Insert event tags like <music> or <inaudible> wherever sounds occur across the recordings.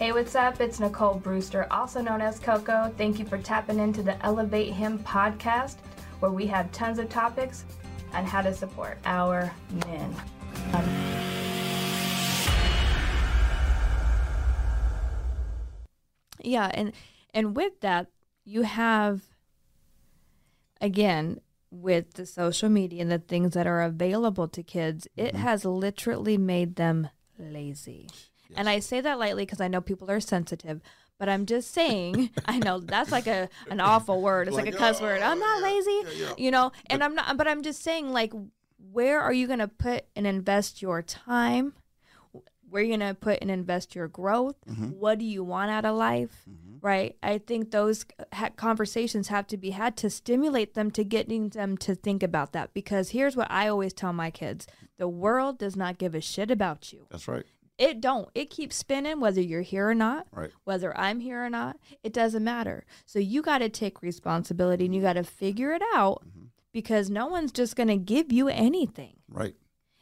Hey, what's up? It's Nicole Brewster, also known as Coco. Thank you for tapping into the Elevate Him podcast, where we have tons of topics on how to support our men. Yeah, and and with that, you have again with the social media and the things that are available to kids, it Mm-hmm. has literally made them lazy. And I say that lightly because I know people are sensitive, but I'm just saying, <laughs> I know that's like a an awful word. It's like, Like, a cuss oh, word. I'm not yeah, lazy, yeah, yeah. you know. And I'm not, but I'm just saying, like, where are you going to put and invest your time? Where are you going to put and invest your growth? Mm-hmm. What do you want out of life? Right. I think those ha- conversations have to be had to stimulate them to getting them to think about that. Because here's what I always tell my kids the world does not give a shit about you. That's right. It don't. It keeps spinning whether you're here or not. Right. Whether I'm here or not, it doesn't matter. So you got to take responsibility and you got to figure it out mm-hmm. because no one's just going to give you anything. Right.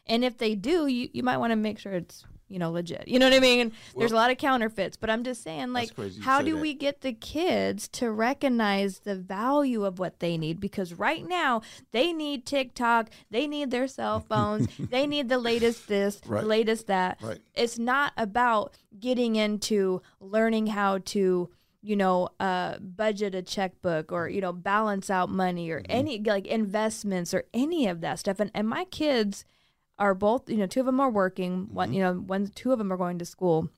And if they do, you, you might want to make sure it's, you know, legit. You know what I mean? There's a lot of counterfeits, but I'm just saying like how do that. we get the kids to recognize the value of what they need because right now they need TikTok, they need their cell <laughs> phones, they need the latest this, <laughs> Right. the latest that. Right. It's not about getting into learning how to you know, uh, budget a checkbook or, you know, balance out money or any like investments or any of that stuff. And, and my kids are both, you know, two of them are working, one, mm-hmm. you know, one, two of them are going to school.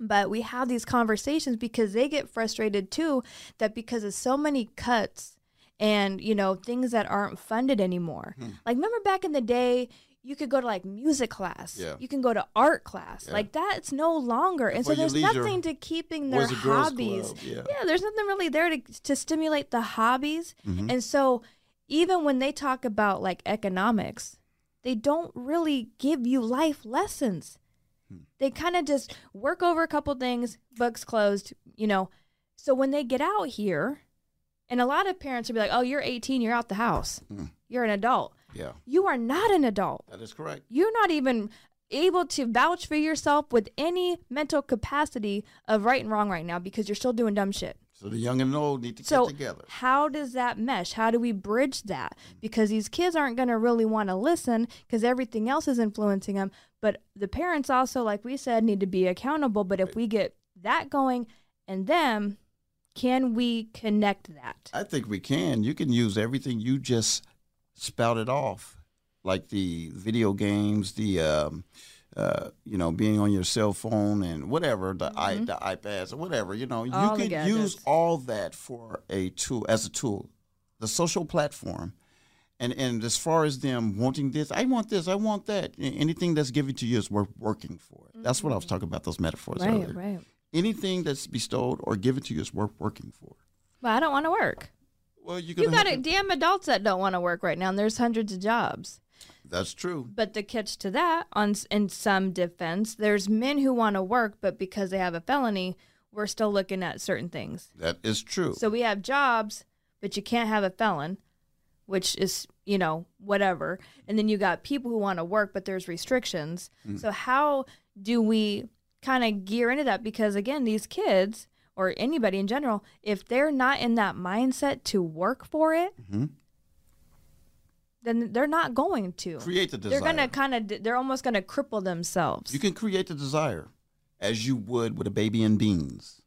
But we have these conversations because they get frustrated too that because of so many cuts and, you know, things that aren't funded anymore. Hmm. Like, remember back in the day, you could go to like music class. Yeah. You can go to art class. Like that's no longer. And so there's nothing to keeping their Boys and Girls hobbies. Yeah. yeah, there's nothing really there to, to stimulate the hobbies. Mm-hmm. And so even when they talk about like economics, they don't really give you life lessons. Hmm. They kind of just work over a couple things, books closed, you know. So when they get out here, and a lot of parents will be like, "Oh, you're 18, you're out the house. Hmm. You're an adult." Yeah. You are not an adult. That is correct. You're not even able to vouch for yourself with any mental capacity of right and wrong right now because you're still doing dumb shit. So the young and old need to So get together. how does that mesh? How do we bridge that? Because these kids aren't going to really want to listen because everything else is influencing them. But the parents also, like we said, need to be accountable. But if we get that going and them, can we connect that? I think we can. You can use everything you just spouted off, like the video games, the um, uh, you know, being on your cell phone and whatever, the i the iPads or whatever. You know, Mm-hmm. All you can use all that for a tool as a tool, the social platform. And, and as far as them wanting this, I want this, I want that. Anything that's given to you is worth working for. it. That's what I was talking about. Those metaphors Mm-hmm. Right, earlier. right. Anything that's bestowed or given to you is worth working for. But I don't want to work. Well, you You got it, damn adults that don't want to work right now, and there's hundreds of jobs. That's true. But the catch to that, on in some defense, there's men who want to work, but because they have a felony, we're still looking at certain things. That is true. So we have jobs, but you can't have a felon, which is you know whatever. And then you got people who want to work, but there's restrictions. Mm-hmm. So how do we kind of gear into that? Because again, these kids or anybody in general, if they're not in that mindset to work for it, mm-hmm. Then they're not going to. create the desire. They're gonna kind of. They're almost gonna cripple themselves. You can create the desire, as you would with a baby and beans.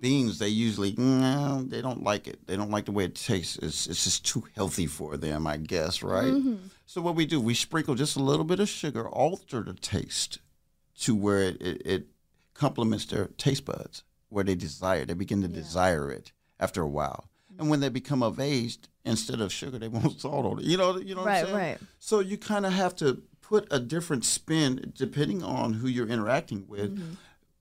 Beans, they usually no, they don't like it. They don't like the way it tastes. It's it's just too healthy for them, I guess, right? Mm-hmm. So what we do, we sprinkle just a little bit of sugar, alter the taste to where it, it, it complements their taste buds, where they desire. They begin to desire it after a while. And when they become of age, instead of sugar, they want <laughs> salt on it. You know, you know what Right, I'm saying? right. So you kind of have to put a different spin depending on who you're interacting with. Mm-hmm.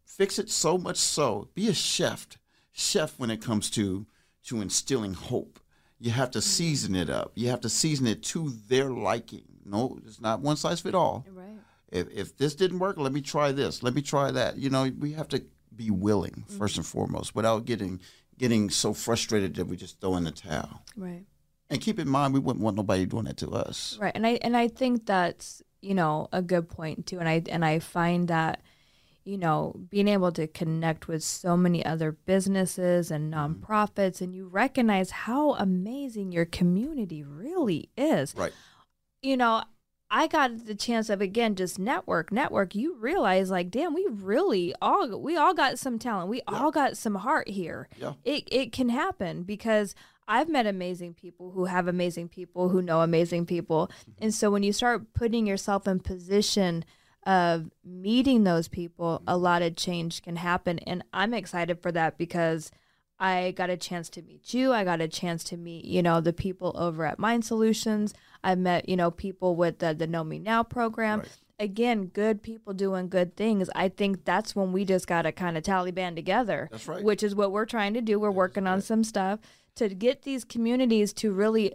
Fix it so much so. Be a chef, chef when it comes to to instilling hope. You have to season it up. You have to season it to their liking. No, it's not one size fit all. Right. If, if this didn't work, let me try this. Let me try that. You know, we have to be willing first and foremost, without getting getting so frustrated that we just throw in the towel. Right. And keep in mind, we wouldn't want nobody doing that to us. Right. And I and I think that's, you know, a good point too. And I and I find that, you know, being able to connect with so many other businesses and Mm-hmm. nonprofits, and you recognize how amazing your community really is. Right. You know, I got the chance of again just network, network. You realize like, damn, we really all we all got some talent. We all got some heart here. Yeah. It it can happen because I've met amazing people who have amazing people who know amazing people. And so when you start putting yourself in position of meeting those people, a lot of change can happen. And I'm excited for that because I got a chance to meet you. I got a chance to meet, you know, the people over at Mind Solutions. I met, you know, people with the, the Know Me Now program. Right. Again, good people doing good things. I think that's when we just got to kind of tally band together. That's right. Which is what we're trying to do. We're working on some stuff to get these communities to really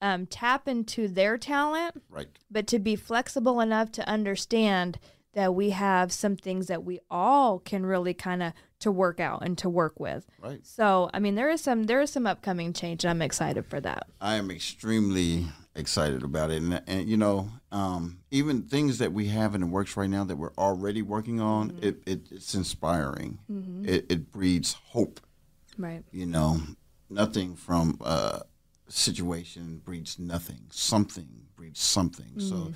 um, tap into their talent Right. but to be flexible enough to understand that we have some things that we all can really kind of to work out and to work with. Right. So, I mean, there is some there is some upcoming change. and I'm excited for that. I am extremely excited about it, and, and you know, um, even things that we have in the works right now that we're already working on, Mm-hmm. it, it it's inspiring. It, it breeds hope. Right. You know, nothing from uh, situation breeds nothing. Something breeds something. Mm. So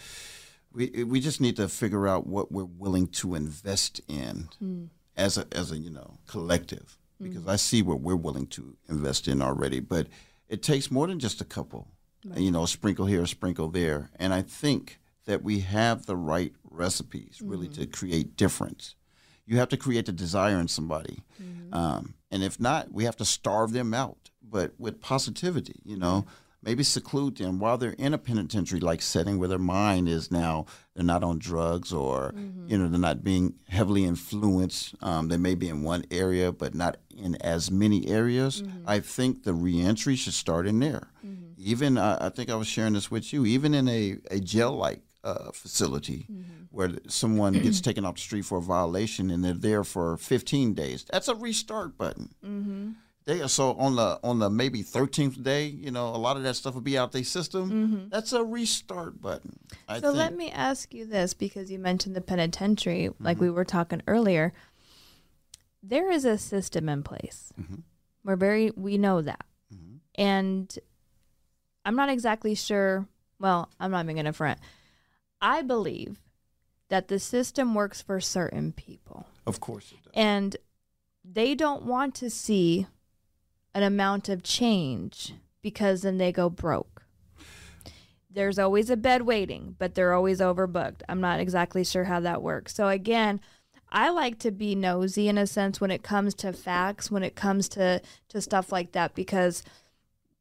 we we just need to figure out what we're willing to invest in Mm. as a as a you know collective. Because I see what we're willing to invest in already, but it takes more than just a couple. You know, a sprinkle here, a sprinkle there, and I think that we have the right recipes really to create difference. You have to create the desire in somebody, um, and if not, we have to starve them out. But with positivity, you know, maybe seclude them while they're in a penitentiary-like setting where their mind is now they're not on drugs or you know they're not being heavily influenced. Um, they may be in one area but not in as many areas. I think the reentry should start in there. Even I I think I was sharing this with you. Even in a a jail-like uh, facility where someone gets <clears throat> taken off the street for a violation and they're there for 15 days, that's a restart button. They are so on the on the maybe 13th day, you know, a lot of that stuff will be out their system. That's a restart button. I So think. let me ask you this because you mentioned the penitentiary, like Mm-hmm. we were talking earlier. There is a system in place. Mm-hmm. We're very we know that. And I'm not exactly sure, well, I'm not even going to front. I believe that the system works for certain people. of course it does. And they don't want to see an amount of change because then they go broke. There's always a bed waiting, but they're always overbooked. I'm not exactly sure how that works. So, again, I like to be nosy in a sense when it comes to facts, when it comes to, to stuff like that, because,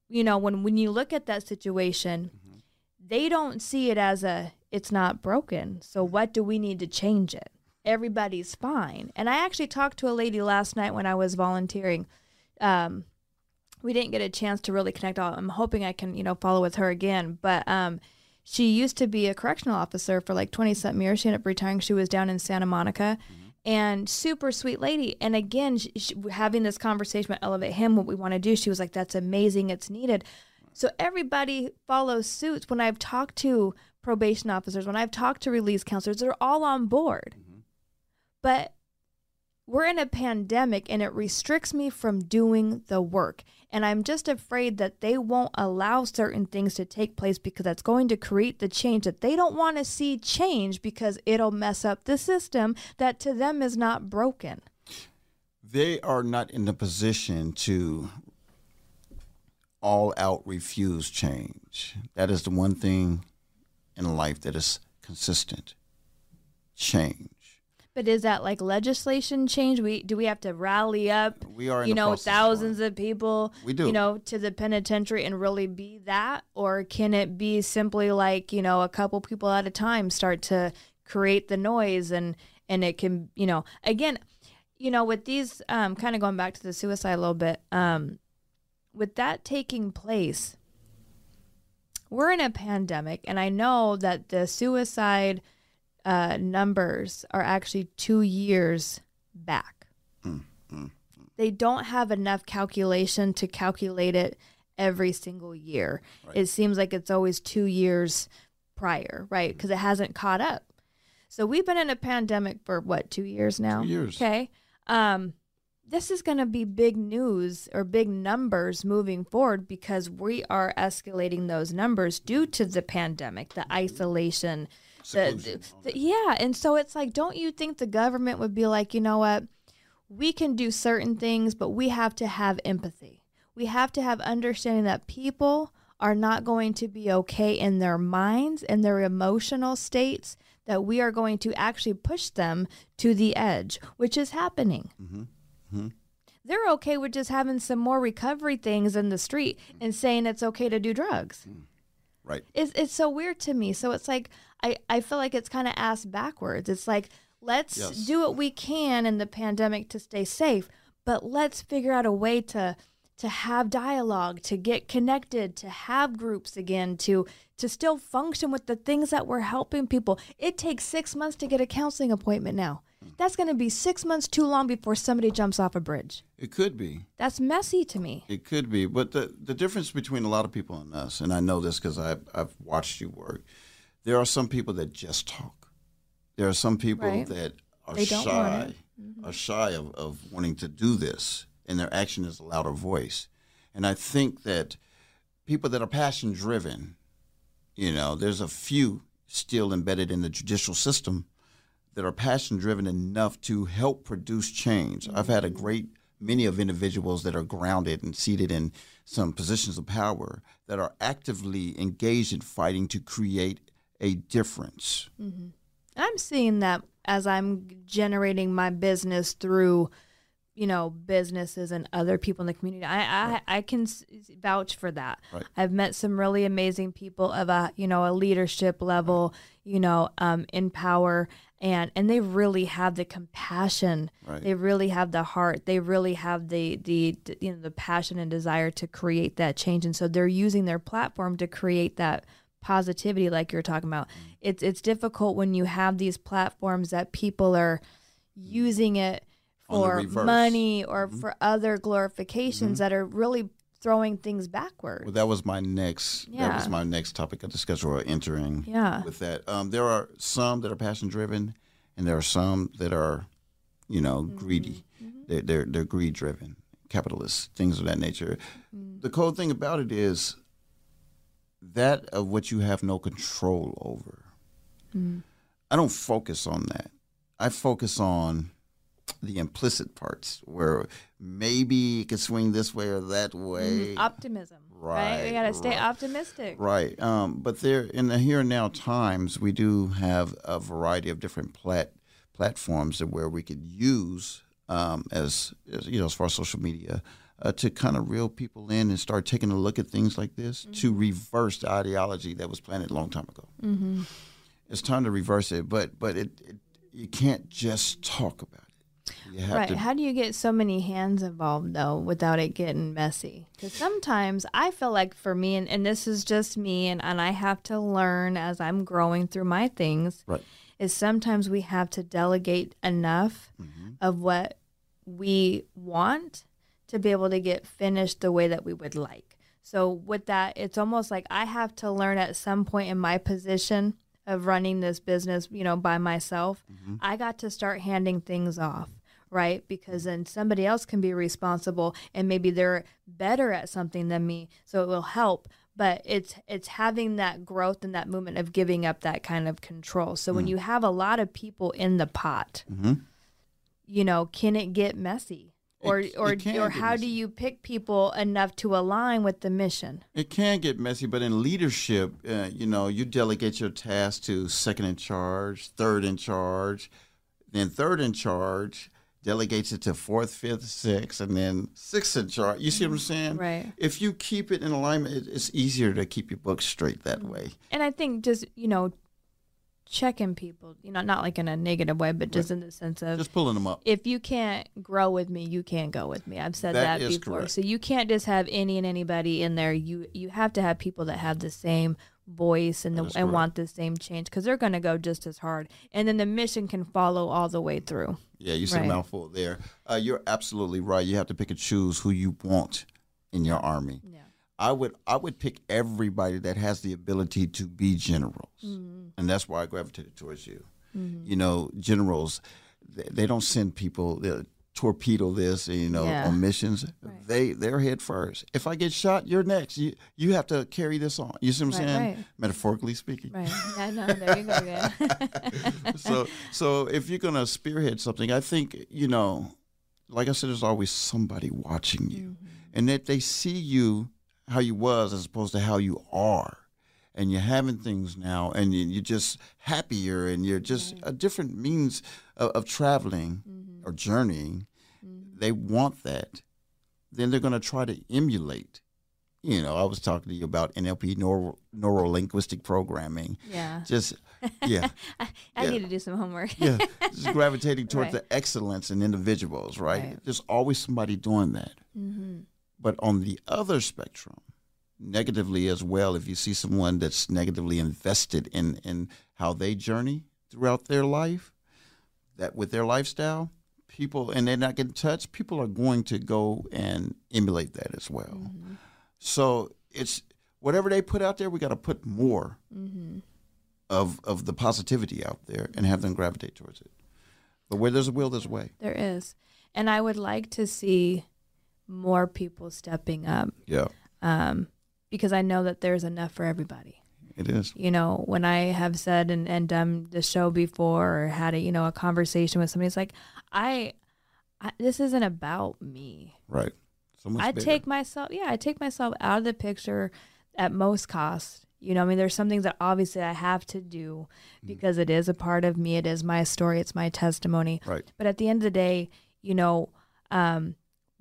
you know, when, when you look at that situation, mm-hmm. they don't see it as a, it's not broken. So, what do we need to change it? everybody's fine. And I actually talked to a lady last night when I was volunteering. Um, we didn't get a chance to really connect. All I'm hoping I can, you know, follow with her again. But um, she used to be a correctional officer for like 20 something years. She ended up retiring. She was down in Santa Monica. And super sweet lady. And again, she, she, having this conversation with Elevate Him, what we want to do, she was like, that's amazing. It's needed. So everybody follows suits. When I've talked to probation officers, when I've talked to release counselors, they're all on board. Mm-hmm. But we're in a pandemic and it restricts me from doing the work. And I'm just afraid that they won't allow certain things to take place because that's going to create the change that they don't want to see change because it'll mess up the system that to them is not broken. They are not in the position to all out refuse change. That is the one thing in life that is consistent. Change. But is that like legislation change? We do we have to rally up, We are you know, thousands of people, We do. you know, to the penitentiary and really be that, or can it be simply like you know a couple people at a time start to create the noise and and it can you know again, you know, with these um, kind of going back to the suicide a little bit, um, with that taking place, we're in a pandemic, and I know that the suicide uh, numbers are actually two years back. They don't have enough calculation to calculate it every single year. It seems like it's always two years prior, right? Because it hasn't caught up. So we've been in a pandemic for what, two years now? Two years. Okay. Um, this is going to be big news or big numbers moving forward because we are escalating those numbers due to the pandemic, the isolation, the, the- yeah. And so it's like, don't you think the government would be like, you know what? We can do certain things, but we have to have empathy. We have to have understanding that people are not going to be okay in their minds and their emotional states, that we are going to actually push them to the edge, which is happening. Mm-hmm. They're okay with just having some more recovery things in the street and saying it's okay to do drugs. Mm. Right. It's, it's so weird to me. So it's like, I, I feel like it's kind of ass backwards. It's like, let's Yes. do what we can in the pandemic to stay safe, but let's figure out a way to to have dialogue, to get connected, to have groups again, to to still function with the things that we're helping people. It takes six months to get a counseling appointment now. That's going to be six months too long before somebody jumps off a bridge. It could be. That's messy to me. It could be, but the the difference between a lot of people and us, and I know this because I've I've watched you work. There are some people that just talk. There are some people Right. that are They don't want shy, are shy of, of wanting to do this, and their action is a louder voice. And I think that people that are passion driven, you know, there's a few still embedded in the judicial system that are passion driven enough to help produce change. I've had a great many of individuals that are grounded and seated in some positions of power that are actively engaged in fighting to create a difference. I'm seeing that as I'm generating my business through, you know, businesses and other people in the community. I I, I can s- vouch for that. Right. I've met some really amazing people of a you know a leadership level, you know, um, in power, and and they really have the compassion. Right. They really have the heart. They really have the, the the you know the passion and desire to create that change, and so they're using their platform to create that positivity like you're talking about. It's it's difficult when you have these platforms that people are using it for. Mm-hmm. money or for other glorifications that are really throwing things backwards. Well, that was my next. Yeah. That was my next topic of discussion or entering. Yeah. With that, um, there are some that are passion driven, and there are some that are, you know, Mm-hmm. greedy. They're, they're they're greed driven, capitalists, things of that nature. Mm. The cool thing about it is that of what you have no control over. Mm. I don't focus on that. I focus on the implicit parts where maybe it could swing this way or that way. Optimism. Right. We got to stay right. optimistic. Right. Um, but there, in the here and now times, we do have a variety of different plat- platforms that where we could use um, as, as you know, as far as social media, uh, to kind of reel people in and start taking a look at things like this to reverse the ideology that was planted a long time ago. Mm-hmm. It's time to reverse it, but but it, it you can't just talk about it. Right. to. How do you get so many hands involved though without it getting messy? Because sometimes I feel like for me, and, and this is just me, and, and I have to learn as I'm growing through my things, Right. is sometimes we have to delegate enough Mm-hmm. of what we want to be able to get finished the way that we would like. So with that, it's almost like I have to learn at some point in my position of running this business, you know, by myself. Mm-hmm. I got to start handing things off, right? Because mm-hmm. then somebody else can be responsible and maybe they're better at something than me, so it will help. But it's it's having that growth and that movement of giving up that kind of control. So when mm. you have a lot of people in the pot, Mhm. you know, can it get messy? Or It- or it or how do you pick people enough to align with the mission? It can get messy, but in leadership, uh, you know, you delegate your task to second in charge, third in charge, then third in charge delegates it to fourth, fifth, sixth, and then sixth in charge. You see what I'm saying? Right. If you keep it in alignment, it's easier to keep your book straight that way. And I think just, you know, checking people, you know, not like in a negative way, but just in the sense of Just pulling them up. if you can't grow with me, you can't go with me. I've said That that, before. correct. So you can't just have any and anybody in there. You you have to have people that have the same voice and the, and correct. want the same change because they're going to go just as hard. And then the mission can follow all the way through. Yeah, you said Right. a mouthful there. Uh, you're absolutely right. You have to pick and choose who you want in your army. Yeah. I would I would pick everybody that has the ability to be generals, Mm-hmm. and that's why I gravitated towards you. you know, generals. They, they don't send people. They torpedo this, you know, Yeah. on missions. Right. They they're head first. If I get shot, you're next. You you have to carry this on. You see what I'm Right, saying? right. Metaphorically speaking. Right. Yeah, no, there you go <laughs> <laughs> so so if you're gonna spearhead something, I think you know, like I said, there's always somebody watching you, and that they see you how you was as opposed to how you are, and you're having things now, and you- you're just happier, and you're just mm-hmm. a different means of, of traveling mm-hmm. or journeying. Mm-hmm. They want that. Then they're gonna try to emulate. You know, I was talking to you about NLP, neuro, neuro linguistic programming. yeah. Just yeah. <laughs> I Yeah. need to do some homework. yeah, <laughs> just gravitating towards Right. the excellence in individuals, right? Right. There's always somebody doing that. hmm But on the other spectrum, negatively as well, if you see someone that's negatively invested in in how they journey throughout their life, that with their lifestyle, people and they're not getting touched, people are going to go and emulate that as well. Mm-hmm. So it's whatever they put out there, we got to put more Mm-hmm. of of the positivity out there and have them gravitate towards it. But where there's a will, there's a way. There is. And I would like to see more people stepping up Yeah, um, because I know that there's enough for everybody. it is. You know, when I have said and, and done the show before or had a, you know, a conversation with somebody, it's like, I, I this isn't about me. Right. So much I bigger. take myself, yeah, I take myself out of the picture at most cost. You know, I mean, there's some things that obviously I have to do Mm. because it is a part of me. It is my story. It's my testimony. Right. But at the end of the day, you know, um,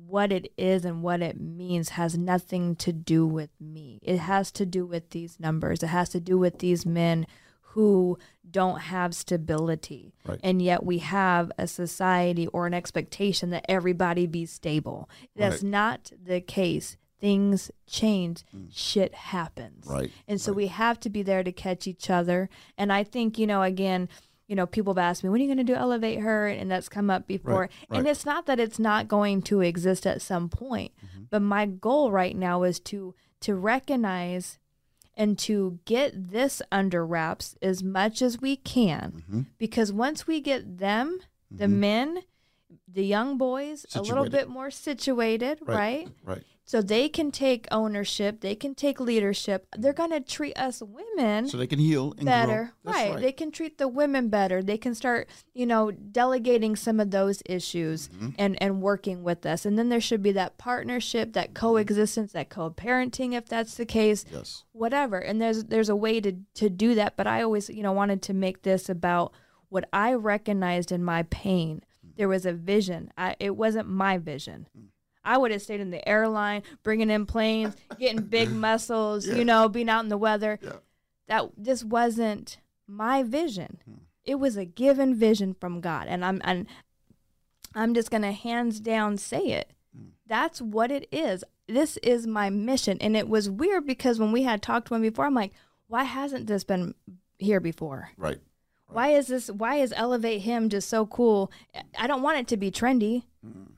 what it is and what it means has nothing to do with me. It has to do with these numbers. It has to do with these men who don't have stability. Right. And yet we have a society or an expectation that everybody be stable. That's Right. not the case. Things change, mm. shit happens. Right. And so we have to be there to catch each other. And I think, you know, again, you know, people have asked me, when are you going to do Elevate Her? And that's come up before. Right, And it's not that it's not going to exist at some point, but my goal right now is to to recognize and to get this under wraps as much as we can. Mhm. Because once we get them, the men, the young boys, a little bit more situated, right? Right. So they can take ownership, they can take leadership. They're going to treat us women So they can heal and better. Right. right. They can treat the women better. They can start, you know, delegating some of those issues Mm-hmm. and and working with us. And then there should be that partnership, that mm-hmm. coexistence, that co-parenting if that's the case yes. whatever and there's there's a way to to do that but i always you know wanted to make this about what i recognized in my pain mm. there was a vision I, it wasn't my vision mm. I would have stayed in the airline bringing in planes getting big <laughs> muscles you know being out in the weather Yeah. that this wasn't my vision hmm. it was a given vision from god and i'm and i'm just gonna hands down say it hmm. that's what it is. This is my mission. And it was weird because when we had talked to him before, I'm like, why hasn't this been here before? Right. Why is this, why is Elevate Him just so cool? I don't want it to be trendy. Hmm.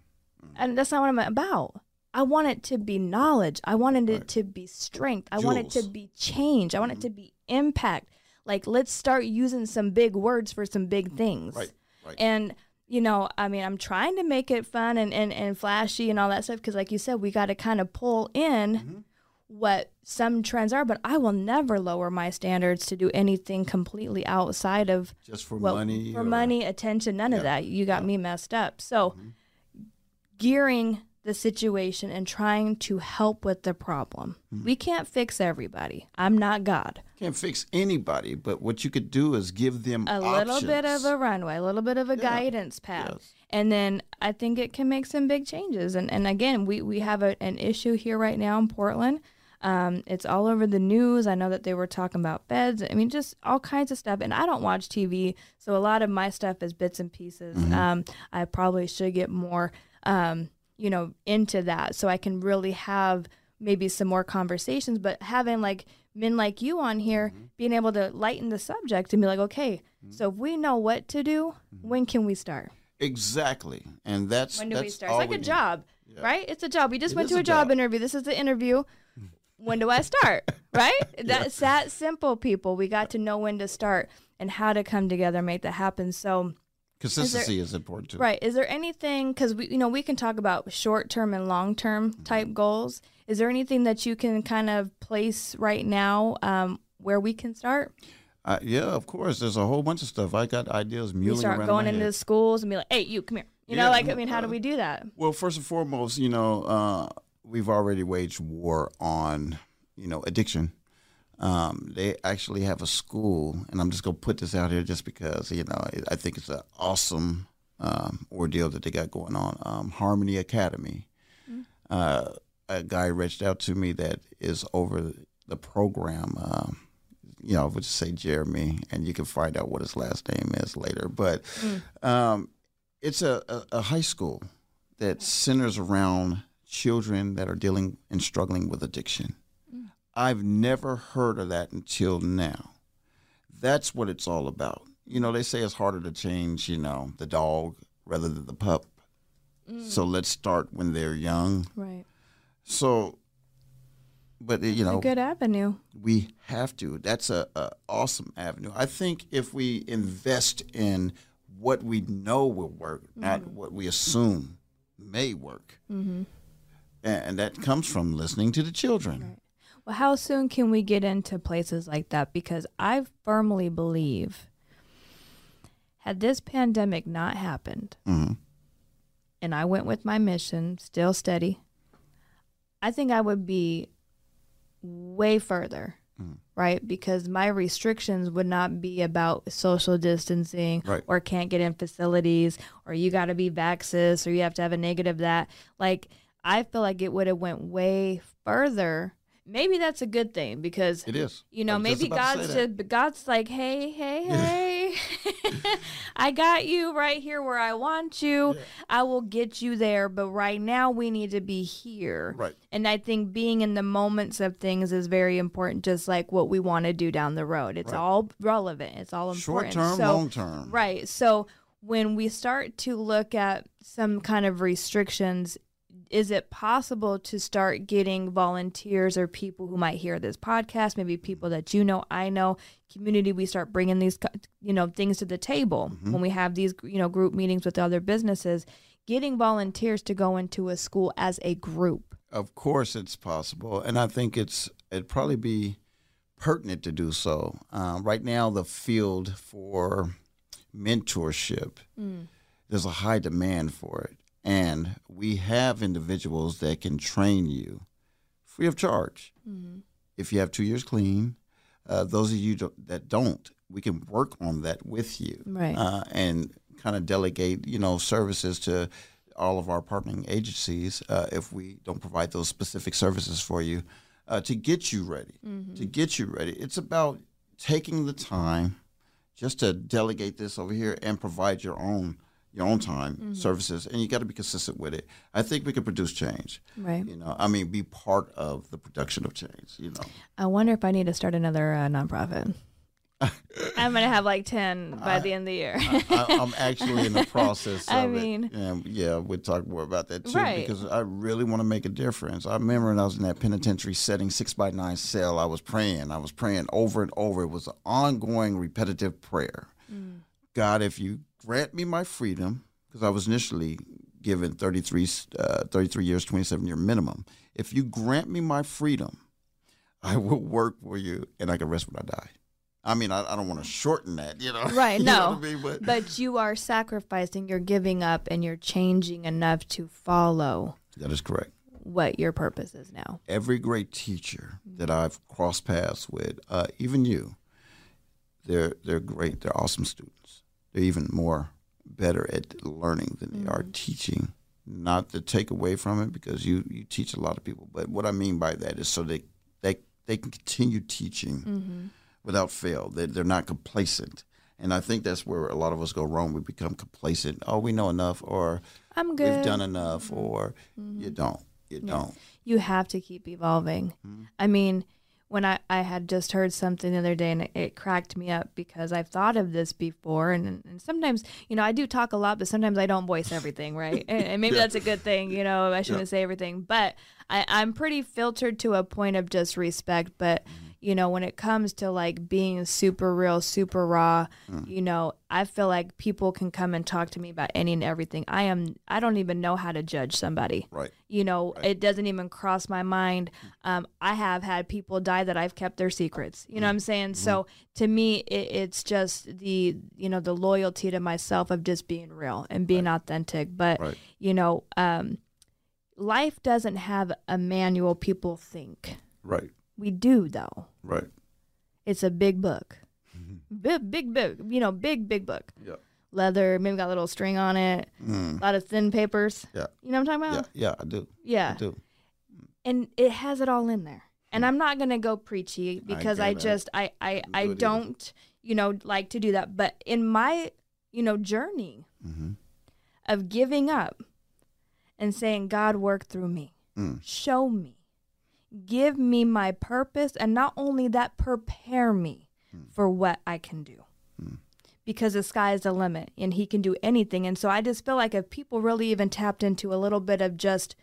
And that's not what I'm about. I want it to be knowledge. I wanted it Right. to be strength. I want it to be change. I want it to be impact. Like, let's start using some big words for some big things. Right. Right. And you know, I mean, I'm trying to make it fun and, and, and flashy and all that stuff because, like you said, we got to kind of pull in Mm-hmm. what some trends are. But I will never lower my standards to do anything completely outside of Just for well, money. for or- money, attention, none of that. You got me messed up. So, Mm-hmm. Gearing the situation and trying to help with the problem. Mm-hmm. We can't fix everybody. I'm not God. Can't fix anybody, but what you could do is give them a little bit of a runway, a little bit of a Yeah. guidance path. Yes. And then I think it can make some big changes. And, and again, we, we have a, an issue here right now in Portland. Um, it's all over the news. I know that they were talking about beds. I mean, just all kinds of stuff. And I don't watch TV, so a lot of my stuff is bits and pieces. Mm-hmm. Um, I probably should get more, um, you know, into that so I can really have maybe some more conversations. But having like men like you on here, Mm-hmm. being able to lighten the subject and be like, okay, so if we know what to do, Mm-hmm. when can we start? Exactly, and that's When do that's we start? It's like a need. job, Yeah. right? It's a job. We just It went to a a job, job. interview. This is the interview. <laughs> When do I start? right? <laughs> That's that simple, people. We got to know when to start. and how to come together and make that happen. So, Consistency is, important too. right, is there anything because we you know we can talk about short term and long term type goals. Is there anything that you can kind of place right now um, where we can start? Uh, yeah, of course. There's a whole bunch of stuff. I got ideas We mulling start around going into the schools and be like, "Hey, you come here." You know, like I mean, how do uh, we do that? Well, first and foremost, you know, uh, we've already waged war on, you know, addiction. Um, they actually have a school, and I'm just gonna put this out here just because you know I- think it's an awesome um, ordeal that they got going on. Um, Harmony Academy. Uh, a guy reached out to me that is over the program. Um, you know, I would just say Jeremy, and you can find out what his last name is later. But um, it's a, a, a high school that centers around children that are dealing and struggling with addiction. I've never heard of that until now. That's what it's all about. You know, they say it's harder to change, you know, the dog rather than the pup. So mm. let's start when they're young. Right, So, but you know, a good avenue. we have to. That's a, a awesome avenue. I think if we invest in what we know will work, not mm. what we assume may work, mm-hmm. and, and that comes from listening to the children. Well, how soon can we get into places like that? Because I firmly believe, had this pandemic not happened, Mhm. and I went with my mission, still steady, I think I would be way further, right? Because my restrictions would not be about social distancing Right. or can't get in facilities or you got to be vaxxed or you have to have a negative that. Like, I feel like it would have went way further. Maybe that's a good thing because It is. you know, maybe God's just God's like, hey, hey, hey, <laughs> I got you right here where I want you. I will get you there, but right now we need to be here. Right. And I think being in the moments of things is very important, just like what we want to do down the road. It's Right. all relevant. It's all important. Short term, So- long term. Right. So when we start to look at some kind of restrictions, is it possible to start getting volunteers or people who might hear this podcast, maybe people that you know, I know, community? We start bringing these, you know, things to the table when we have these, you know, group meetings with other businesses. Getting volunteers to go into a school as a group. Of course, it's possible, and I think it's it'd probably be pertinent to do so. Um, right now, the field for mentorship, there's a high demand for it, and we have individuals that can train you free of charge. If you have two years clean, uh, those of you that don't, we can work on that with you Right. uh, and kind of delegate, you know, services to all of our partnering agencies uh, if we don't provide those specific services for you uh, to get you ready. To get you ready, it's about taking the time just to delegate this over here and provide your own your own time services, and you got to be consistent with it. I think we can produce change. Right. You know, I mean, be part of the production of change. You know. I wonder if I need to start another uh, nonprofit. <laughs> I'm gonna have like ten by the end of the year. I, I'm actually in the <laughs> process of I it. mean- and yeah, we'll talk more about that too Right. because I really want to make a difference. I remember when I was in that penitentiary setting, six by nine cell, I was praying. I was praying over and over. It was an ongoing, repetitive prayer. Mm. God, if you grant me my freedom, because I was initially given 33, uh, 33 years, 27 year minimum. If you grant me my freedom, <laughs> I will work for you and I can rest when I die. I mean, I, I don't want to shorten that, you know. Right, <laughs> You no. what I mean? But, but you are sacrificing, you're giving up, and you're changing enough to follow that is correct. what your purpose is now. Every great teacher that I've crossed paths with, uh, even you, they're they're great. They're awesome students. They're even more better at learning than they are mm. teaching. Not to take away from it because you you teach a lot of people, but what I mean by that is so they they they can continue teaching mm-hmm. without fail. They they're not complacent. And I think that's where a lot of us go wrong. We become complacent. Oh, we know enough, or I'm good. we've done enough, mm-hmm. or you mm-hmm. don't. You don't. you have to keep evolving. Mm-hmm. I mean, when I, I had just heard something the other day and it, it cracked me up because I've thought of this before. And, and sometimes, you know, I do talk a lot, but sometimes I don't voice everything, right? And, and maybe <laughs> Yeah. that's a good thing, you know, I shouldn't say everything. But I, I'm pretty filtered to a point of just respect. But, Mm-hmm. you know, when it comes to like being super real, super raw, Mm. you know, I feel like people can come and talk to me about any and everything. I am, I don't even know how to judge somebody. Right. You know, Right. it doesn't even cross my mind. Um, I have had people die that I've kept their secrets. You know what I'm saying? So to me, it, it's just the, you know, the loyalty to myself of just being real and being authentic. But, Right. you know, um, life doesn't have a manual people think. Right. We do, though. Right. It's a big book. Big, big, big, you know, big, big book. Yeah. Leather, maybe got a little string on it, Mm. a lot of thin papers. Yeah. You know what I'm talking about? Yeah. I do. Yeah. I do. And it has it all in there. And I'm not gonna go preachy because I, it. just I I, I do not you know, like to do that. But in my, you know, journey Mm-hmm. of giving up and saying, God work through me. Mm. Show me. Give me my purpose and not only that, prepare me mm. for what I can do. Mm. Because the sky is the limit and he can do anything. And so I just feel like if people really even tapped into a little bit of just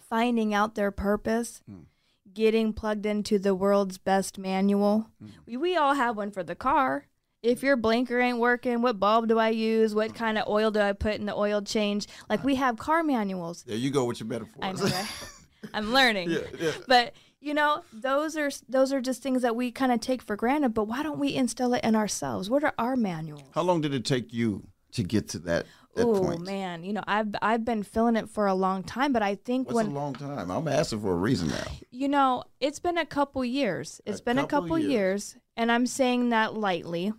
finding out their purpose, mm. getting plugged into the world's best manual. We, we all have one for the car. If your blinker ain't working, what bulb do I use? What kind of oil do I put in the oil change? Like we have car manuals. There you go with your metaphors. I know that. <laughs> I'm learning. yeah. Yeah. But you know, those are those are just things that we kind of take for granted. But why don't we instill it in ourselves? What are our manuals? How long did it take you to get to that that Oh man, you know, I've I've been feeling it for a long time, but I think What's when a long time? I'm asking for a reason now. You know, it's been a couple years. It's A been a couple couple years. years. and I'm saying that lightly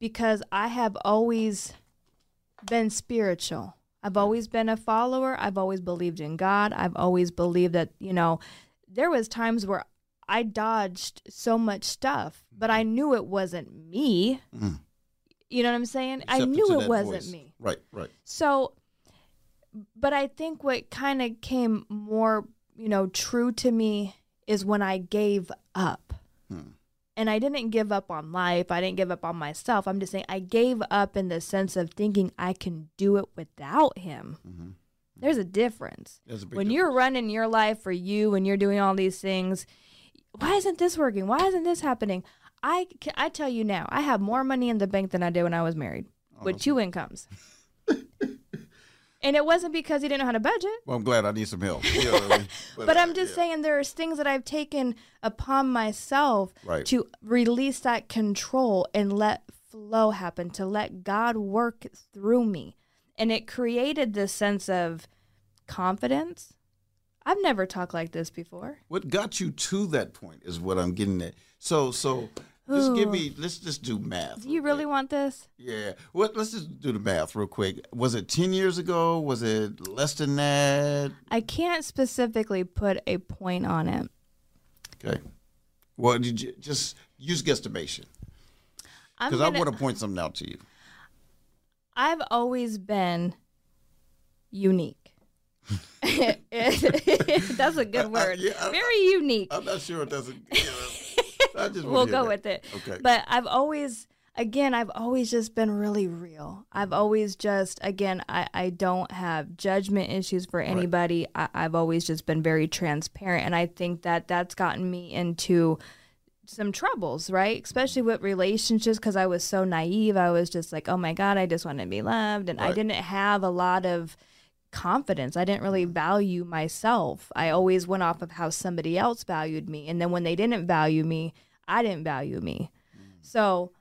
because I have always been spiritual. I've always been a follower. I've always believed in God. I've always believed that, you know, there was times where I dodged so much stuff, but I knew it wasn't me. Mm. You know what I'm saying? I knew it wasn't voice. me. Right. Right. So, but I think what kind of came more, you know, true to me is when I gave up. And I didn't give up on life. I didn't give up on myself. I'm just saying I gave up in the sense of thinking I can do it without him. Mhm. There's a difference. There's a big When you're running your life for you and you're doing all these things, why isn't this working? Why isn't this happening? I, I tell you now, I have more money in the bank than I did when I was married with two incomes. <laughs> and it wasn't because he didn't know how to budget. Well, I'm glad I need some help. You know what I mean? But uh, I'm just yeah. saying there's things that I've taken upon myself Right. to release that control and let flow happen, to let God work through me. And it created this sense of confidence. I've never talked like this before. What got you to that point is what I'm getting at. So, so just give me. Let's just do math. Do you really quick. want this? Yeah. What? Let's just do the math real quick. Was it ten years ago? Was it less than that? I can't specifically put a point on it. Okay. Well, did you just use guesstimation? Because I want to point something out to you. I've always been unique. <laughs> <laughs> That's a good word. yeah, I- Very unique. I'm not sure it doesn't. You know, I just we'll go with it. Okay. But I've always, again, I've always just been really real. I've always just, again, I, I don't have judgment issues for anybody. I, I've always just been very transparent. And I think that that's gotten me into some troubles, right? Especially with relationships because I was so naive. I was just like, oh my God, I just want to be loved. And I didn't have a lot of confidence. I didn't really mm. value myself. I always went off of how somebody else valued me. And then when they didn't value me, I didn't value me. Mm. So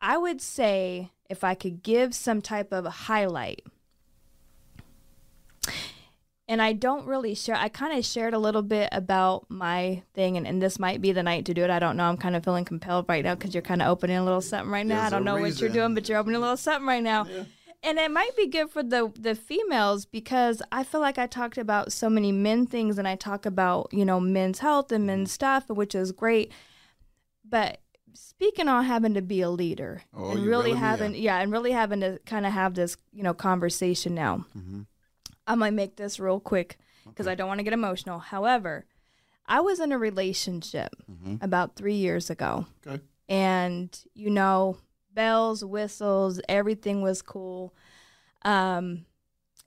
I would say if I could give some type of highlight, and I don't really share, I kind of shared a little bit about my thing, and, and this might be the night to do it. I don't know. I'm kind of feeling compelled right now because you're kind of opening a little something right now. There's I don't know what you're doing, but you're opening a little something right now. And it might be good for the the females because I feel like I talked about so many men things and I talk about, you know, men's health and men's mm-hmm. stuff, which is great. But speaking on having to be a leader Oh, and really really- having yeah. and really having to kind of have this, you know, conversation now. Mm-hmm. I might make this real quick because I don't want to get emotional. However, I was in a relationship Mm-hmm. about 3 years ago Okay. and you know bells whistles everything was cool um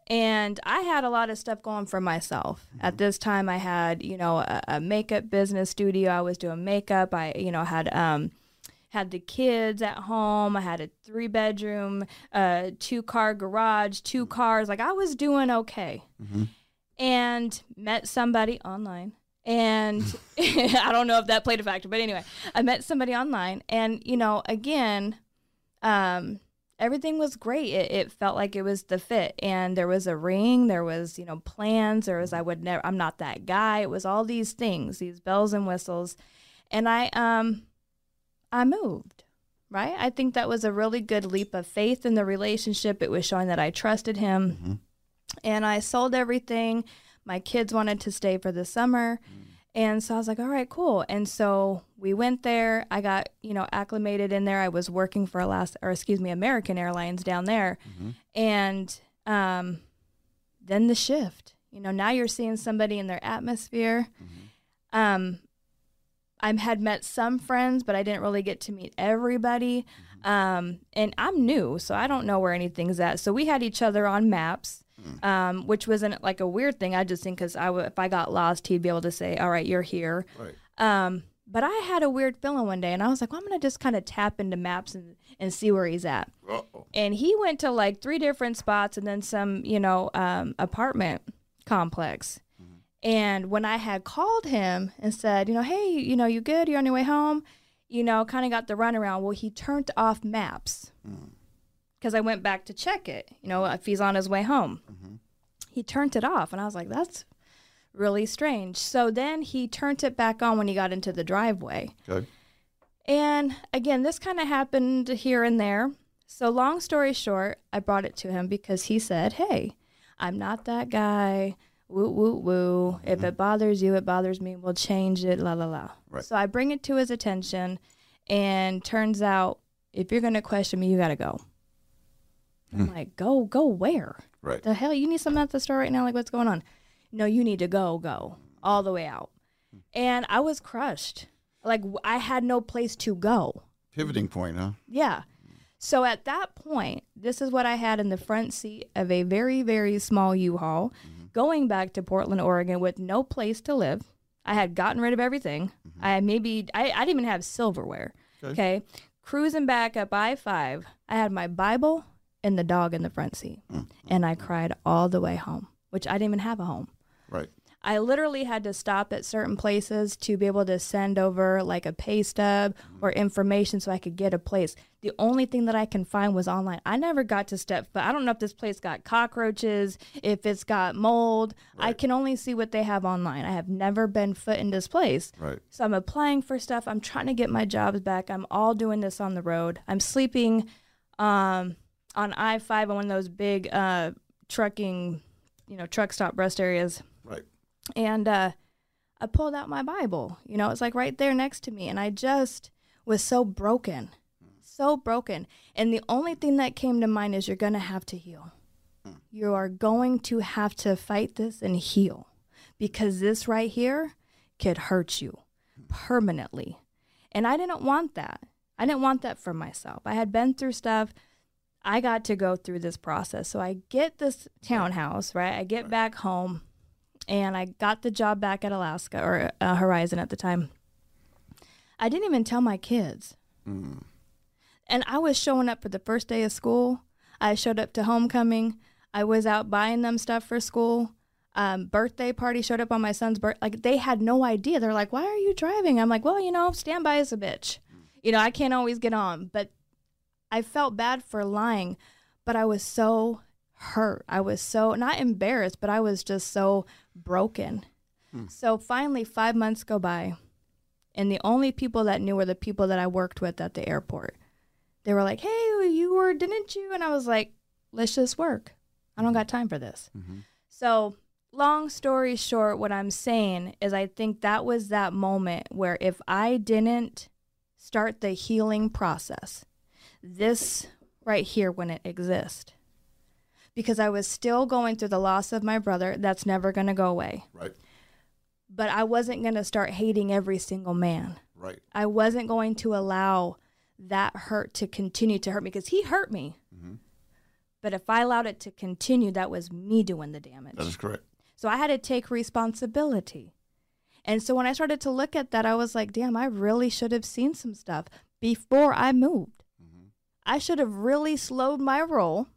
And I had a lot of stuff going for myself. At this time, I had, you know, a, a makeup business studio. I was doing makeup. I, you know, had um, had the kids at home. I had a three bedroom, uh, two car garage, two cars. Like I was doing okay. And met somebody online. And <laughs> <laughs> I don't know if that played a factor, but anyway, I met somebody online. And, you know, again, um, everything was great. It, it felt like it was the fit. And there was a ring, there was, you know, plans, there was, mm-hmm. I would never, I'm not that guy. It was all these things, these bells and whistles. And I, um, I moved, right? I think that was a really good leap of faith in the relationship. It was showing that I trusted him. Mm-hmm. And I sold everything. My kids wanted to stay for the summer. Mm. And so I was like, all right, cool. And so we went there. I got, you know, acclimated in there. I was working for Alaska, or excuse me, American Airlines down there. And um, then the shift. You know, now you're seeing somebody in their atmosphere. Um, I had met some friends, but I didn't really get to meet everybody. Um, and I'm new, so I don't know where anything's at. So we had each other on maps, um, which wasn't like a weird thing. I just think because I w- if I got lost, he'd be able to say, "All right, you're here." Right. Um, but I had a weird feeling one day, and I was like, well, "I'm gonna just kind of tap into maps and and see where he's at." Uh-oh. and he went to like three different spots and then some you know um, apartment complex and when i had called him and said you know hey you know you good you're on your way home you know kind of got the runaround well he turned off maps because i went back to check it you know if he's on his way home mm-hmm. he turned it off and i was like that's really strange so then he turned it back on when he got into the driveway Okay. and again, this kind of happened here and there. So, long story short, I brought it to him because he said, Hey, I'm not that guy. Woo, woo, woo. If mm-hmm. it bothers you, it bothers me. We'll change it. La, la, la. Right. So, I bring it to his attention. And turns out, if you're going to question me, you got to go. I'm mm. like, Go, go where? Right. The hell? You need something at the store right now? Like, what's going on? No, you need to go, go all the way out. Hmm. And I was crushed. Like, I had no place to go. Pivoting point, huh? Yeah. So at that point, this is what I had in the front seat of a very, very small U Haul mm-hmm. going back to Portland, Oregon with no place to live. I had gotten rid of everything. Mm-hmm. I had maybe, I, I didn't even have silverware. Okay. Okay. Cruising back up I 5, I had my Bible and the dog in the front seat. And I cried all the way home, which I didn't even have a home. Right. I literally had to stop at certain places to be able to send over like a pay stub or information so I could get a place. The only thing that I can find was online. I never got to step foot. I don't know if this place got cockroaches, if it's got mold. I can only see what they have online. I have never been foot in this place. Right. So I'm applying for stuff. I'm trying to get my jobs back. I'm all doing this on the road. I'm sleeping um, on I 5 on one of those big uh, trucking, you know, truck stop rest areas Right. and uh, I pulled out my Bible. You know, it's like right there next to me, and I just was so broken, so broken. And the only thing that came to mind is you're gonna have to heal. You are going to have to fight this and heal, because this right here could hurt you permanently. And I didn't want that. I didn't want that for myself. I had been through stuff. I got to go through this process. So I get this townhouse, right? I get back home and I got the job back at Alaska or uh, Horizon at the time. I didn't even tell my kids. And I was showing up for the first day of school. I showed up to homecoming. I was out buying them stuff for school. Um, birthday party showed up on my son's birth. Like they had no idea. They're like, "Why are you driving?" I'm like, "Well, you know, standby is a bitch. You know, I can't always get on." But I felt bad for lying, but I was so hurt. I was so not embarrassed, but I was just so broken. Hmm. So finally, five months go by, and the only people that knew were the people that I worked with at the airport. They were like, "Hey, you were, didn't you?" And I was like, "Let's just work. I don't hmm. got time for this." Mm-hmm. So, long story short, what I'm saying is, I think that was that moment where if I didn't start the healing process, this right here wouldn't exist. Because I was still going through the loss of my brother, that's never going to go away. Right. But I wasn't going to start hating every single man. Right. I wasn't going to allow that hurt to continue to hurt me because he hurt me. Mm-hmm. But if I allowed it to continue, that was me doing the damage. That is correct. So I had to take responsibility. And so when I started to look at that, I was like, damn, I really should have seen some stuff before I moved. I should have really slowed my roll.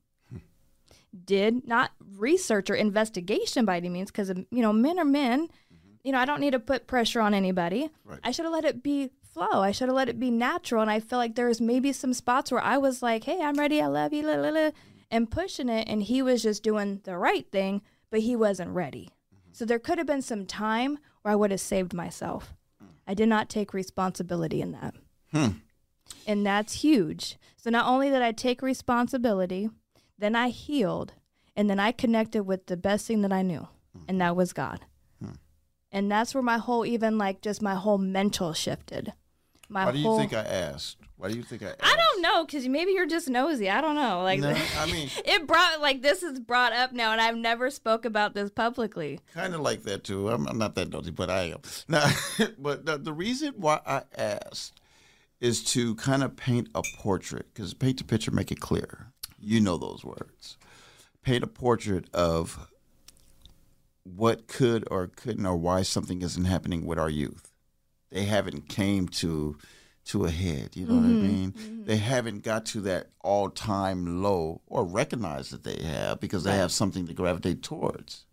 Did not research or investigation by any means, because um, you know men are men. Mm-hmm. You know I don't need to put pressure on anybody. Right. I should have let it be flow. I should have let it be natural. And I feel like there was maybe some spots where I was like, "Hey, I'm ready. I love you," la, la, la, mm-hmm. and pushing it, and he was just doing the right thing, but he wasn't ready. Mm-hmm. So there could have been some time where I would have saved myself. Mm. I did not take responsibility in that. Hmm. And that's huge. So not only did I take responsibility, then I healed, and then I connected with the best thing that I knew, and that was God. Hmm. And that's where my whole, even like just my whole mental shifted. My Why do you whole, think I asked? Why do you think I asked? I don't know, because maybe you're just nosy. I don't know. Like, No, <laughs> I mean, it brought like this is brought up now, and I've never spoke about this publicly. kind of like that too. I'm, I'm not that nosy, but I am. Now, <laughs> but the, the reason why I asked is to kind of paint a portrait, because paint the picture, make it clear. You know those words. Paint a portrait of what could or couldn't, or why something isn't happening with our youth. They haven't came to to a head. You know what I mm-hmm. mean? Mm-hmm. They haven't got to that all time low, or recognize that they have because they have something to gravitate towards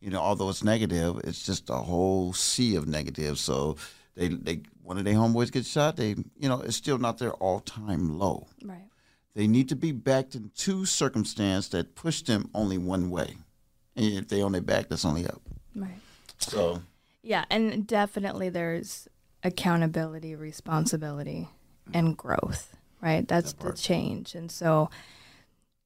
you know, although it's negative, it's just a whole sea of negative. So they they one of their homeboys gets shot, they you know, it's still not their all time low. Right. They need to be backed into circumstance that push them only one way. And if they on their back, that's only up. Right. So Yeah, and definitely there's accountability, responsibility, and growth, right? That's the change. And so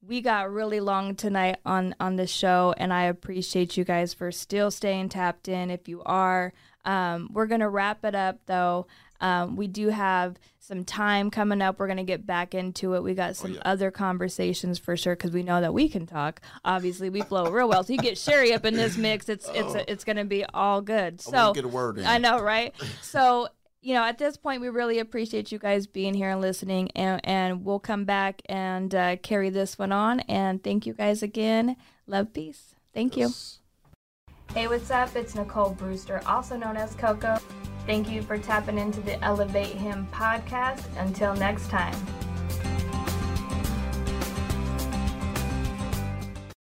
we got really long tonight on on the show and I appreciate you guys for still staying tapped in if you are. Um, we're gonna wrap it up though. Um, we do have some time coming up. We're gonna get back into it. We got some yeah. other conversations for sure because we know that we can talk. Obviously, we flow real well. So you get Sherry up in this mix. It's it's it's gonna be all good. So get a word in. I know, right? <laughs> So, you know, at this point, we really appreciate you guys being here and listening, and, and we'll come back and uh, carry this one on. And thank you guys again. Love, peace. Thank you. Hey, what's up? It's Nicole Brewster, also known as Coco. Thank you for tapping into the Elevate Him podcast. Until next time.